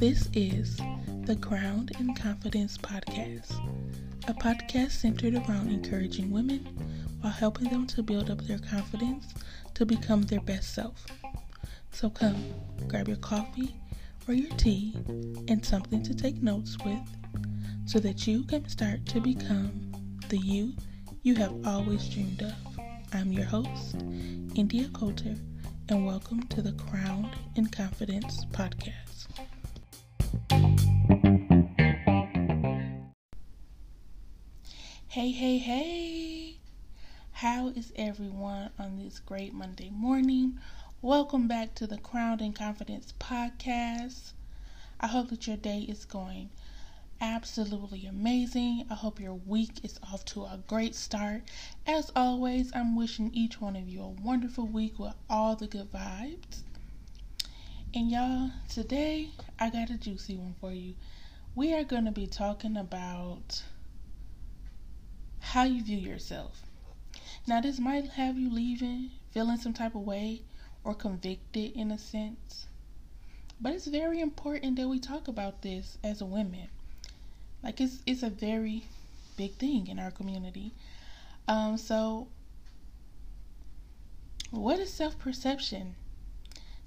This is the Crowned in Confidence podcast, a podcast centered around encouraging women while helping them to build up their confidence to become their best self. So come, grab your coffee or your tea and something to take notes with so that you can start to become the you you have always dreamed of. I'm your host, India Coulter, and welcome to the Crowned in Confidence podcast. Hey, hey, hey! How is everyone on this great Monday morning? Welcome back to the Crowned in Confidence podcast. I hope that your day is going absolutely amazing. I hope your week is off to a great start. As always, I'm wishing each one of you a wonderful week with all the good vibes. And y'all, today I got a juicy one for you. We are going to be talking about how you view yourself. Now, this might have you leaving feeling some type of way or convicted in a sense. But it's very important that we talk about this as women. Like it's it's a very big thing in our community. Um, so what is self perception?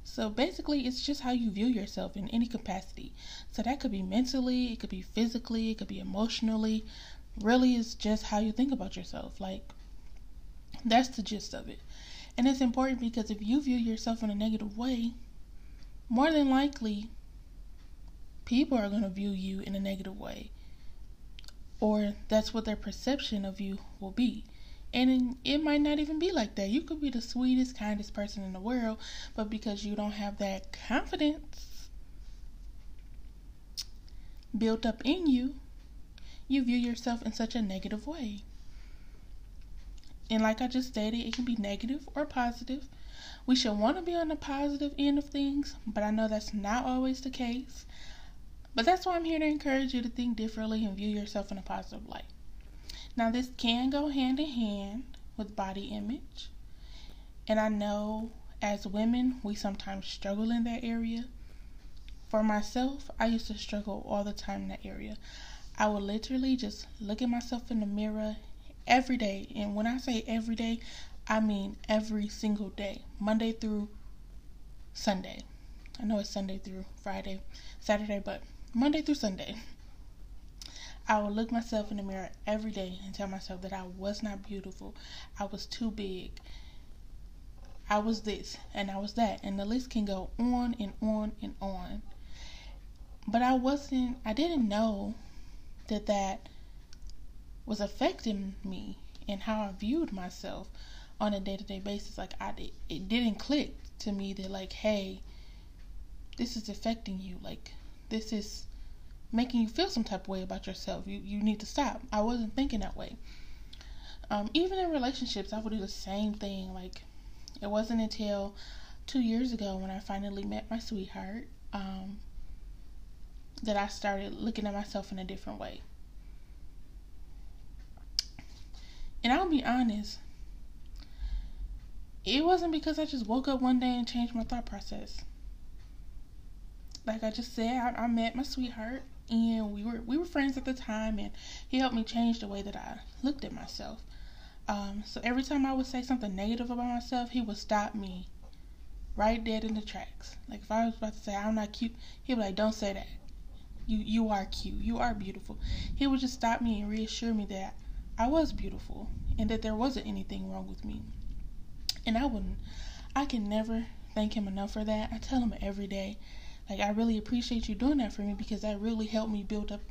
So basically, it's just how you view yourself in any capacity. So that could be mentally, it could be physically, it could be emotionally. Really, it's just how you think about yourself. Like, that's the gist of it. And it's important because if you view yourself in a negative way, more than likely, people are going to view you in a negative way or that's what their perception of you will be. And it might not even be like that. You could be the sweetest, kindest person in the world, but because you don't have that confidence built up in you, you view yourself in such a negative way. And like I just stated, it can be negative or positive. We should want to be on the positive end of things, but I know that's not always the case. But that's why I'm here to encourage you to think differently and view yourself in a positive light. Now, this can go hand in hand with body image. And I know as women, we sometimes struggle in that area. For myself, I used to struggle all the time in that area. I would literally just look at myself in the mirror every day. And when I say every day, I mean every single day, Monday through Sunday. I know it's Sunday through Friday, Saturday, but Monday through Sunday, I would look myself in the mirror every day and tell myself that I was not beautiful. I was too big. I was this and I was that. And the list can go on and on and on. But I wasn't, I didn't know that that was affecting me and how I viewed myself on a day to day basis. Like, I it didn't click to me that, like, hey, this is affecting you. Like, this is making you feel some type of way about yourself. You you need to stop. I wasn't thinking that way. Um, even in relationships, I would do the same thing. Like it wasn't until two years ago when I finally met my sweetheart um, that I started looking at myself in a different way. And I'll be honest, it wasn't because I just woke up one day and changed my thought process like I just said, I, I met my sweetheart and we were we were friends at the time and he helped me change the way that I looked at myself. Um, so every time I would say something negative about myself, he would stop me right dead in the tracks. Like if I was about to say I'm not cute, he'd be like, "Don't say that. You you are cute. You are beautiful." He would just stop me and reassure me that I was beautiful and that there wasn't anything wrong with me. And I wouldn't. I can never thank him enough for that. I tell him every day like I really appreciate you doing that for me because that really helped me build up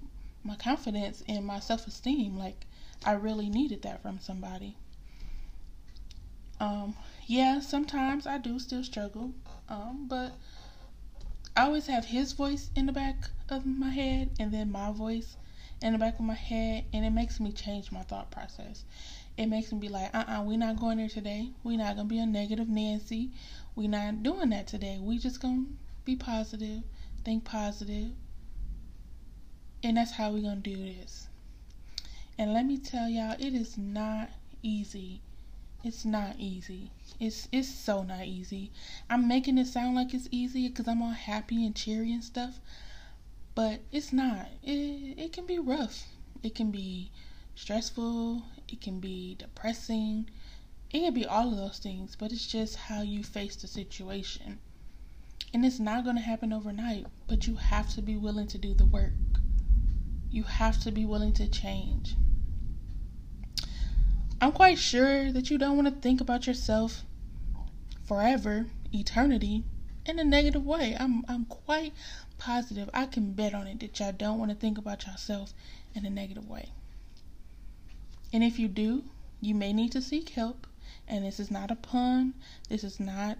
my confidence and my self-esteem. Like I really needed that from somebody. Um, yeah, sometimes I do still struggle. Um, but I always have his voice in the back of my head and then my voice in the back of my head and it makes me change my thought process. It makes me be like, uh uh-uh, uh, we are not going there today. we are not gonna be a negative Nancy. we are not doing that today. We just gonna be positive, think positive, and that's how we're going to do this. And let me tell y'all, it is not easy It's not easy. It's it's so not easy. I'm making it sound like it's easy because I'm all happy and cheery and stuff, but it's not. It it can be rough. It can be stressful. It can be depressing. It can be all of those things, but it's just how you face the situation. And it's not going to happen overnight, but you have to be willing to do the work. You have to be willing to change. I'm quite sure that you don't want to think about yourself forever, eternity, in a negative way. I'm I'm quite positive. I can bet on it that y'all don't want to think about yourself in a negative way. And if you do, you may need to seek help. And this is not a pun. This is not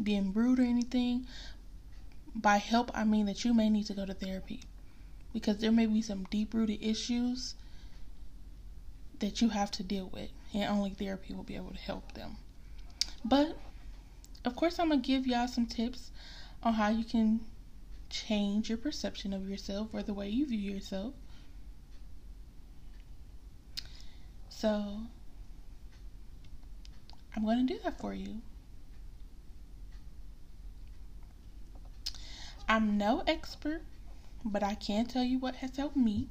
being rude or anything. By help, I mean that you may need to go to therapy because there may be some deep rooted issues that you have to deal with, and only therapy will be able to help them. But of course, I'm gonna give y'all some tips on how you can change your perception of yourself or the way you view yourself. So, I'm going to do that for you. I'm no expert, but I can tell you what has helped me.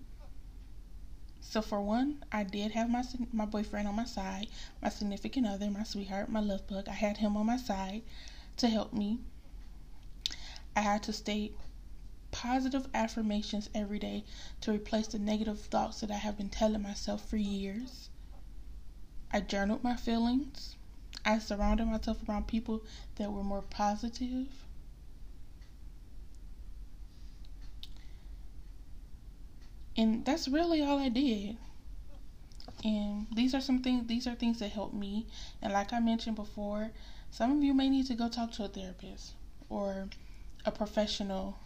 So for one, I did have my my boyfriend on my side, my significant other, my sweetheart, my love bug. I had him on my side to help me. I had to state positive affirmations every day to replace the negative thoughts that I have been telling myself for years. I journaled my feelings. I surrounded myself around people that were more positive. And that's really all I did. And these are some things these are things that help me. And like I mentioned before, some of you may need to go talk to a therapist or a professional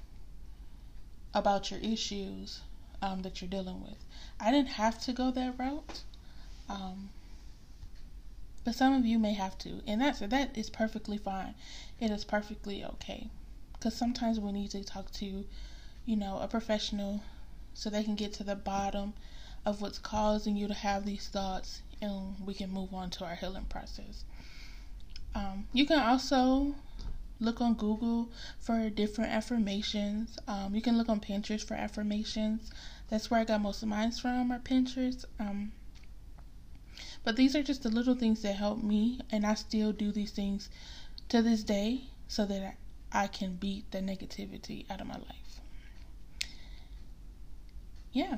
about your issues um, that you're dealing with. I didn't have to go that route. Um, but some of you may have to, and that's that is perfectly fine. It is perfectly okay, because sometimes we need to talk to, you know, a professional, so they can get to the bottom of what's causing you to have these thoughts, and we can move on to our healing process. Um, you can also look on Google for different affirmations. Um, you can look on Pinterest for affirmations. That's where I got most of mine from, or Pinterest. Um, but these are just the little things that help me, and I still do these things to this day so that I can beat the negativity out of my life. Yeah.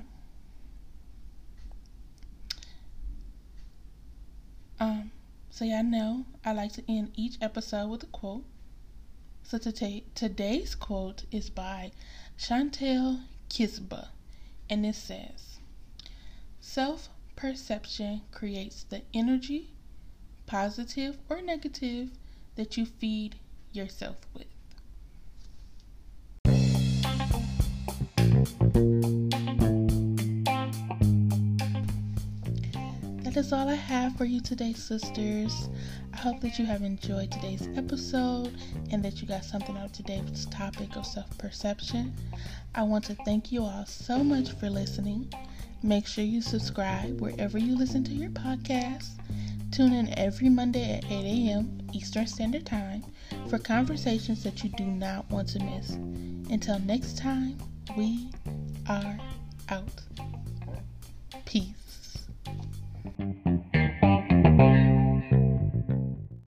Um, so y'all know I like to end each episode with a quote. So today, today's quote is by Chantel Kisba, and it says, Self perception creates the energy, positive or negative, that you feed yourself with. That is all I have for you today, sisters. I hope that you have enjoyed today's episode and that you got something out of today's topic of self perception. I want to thank you all so much for listening. Make sure you subscribe wherever you listen to your podcast. Tune in every Monday at 8 a.m. Eastern Standard Time for conversations that you do not want to miss. Until next time, we are out.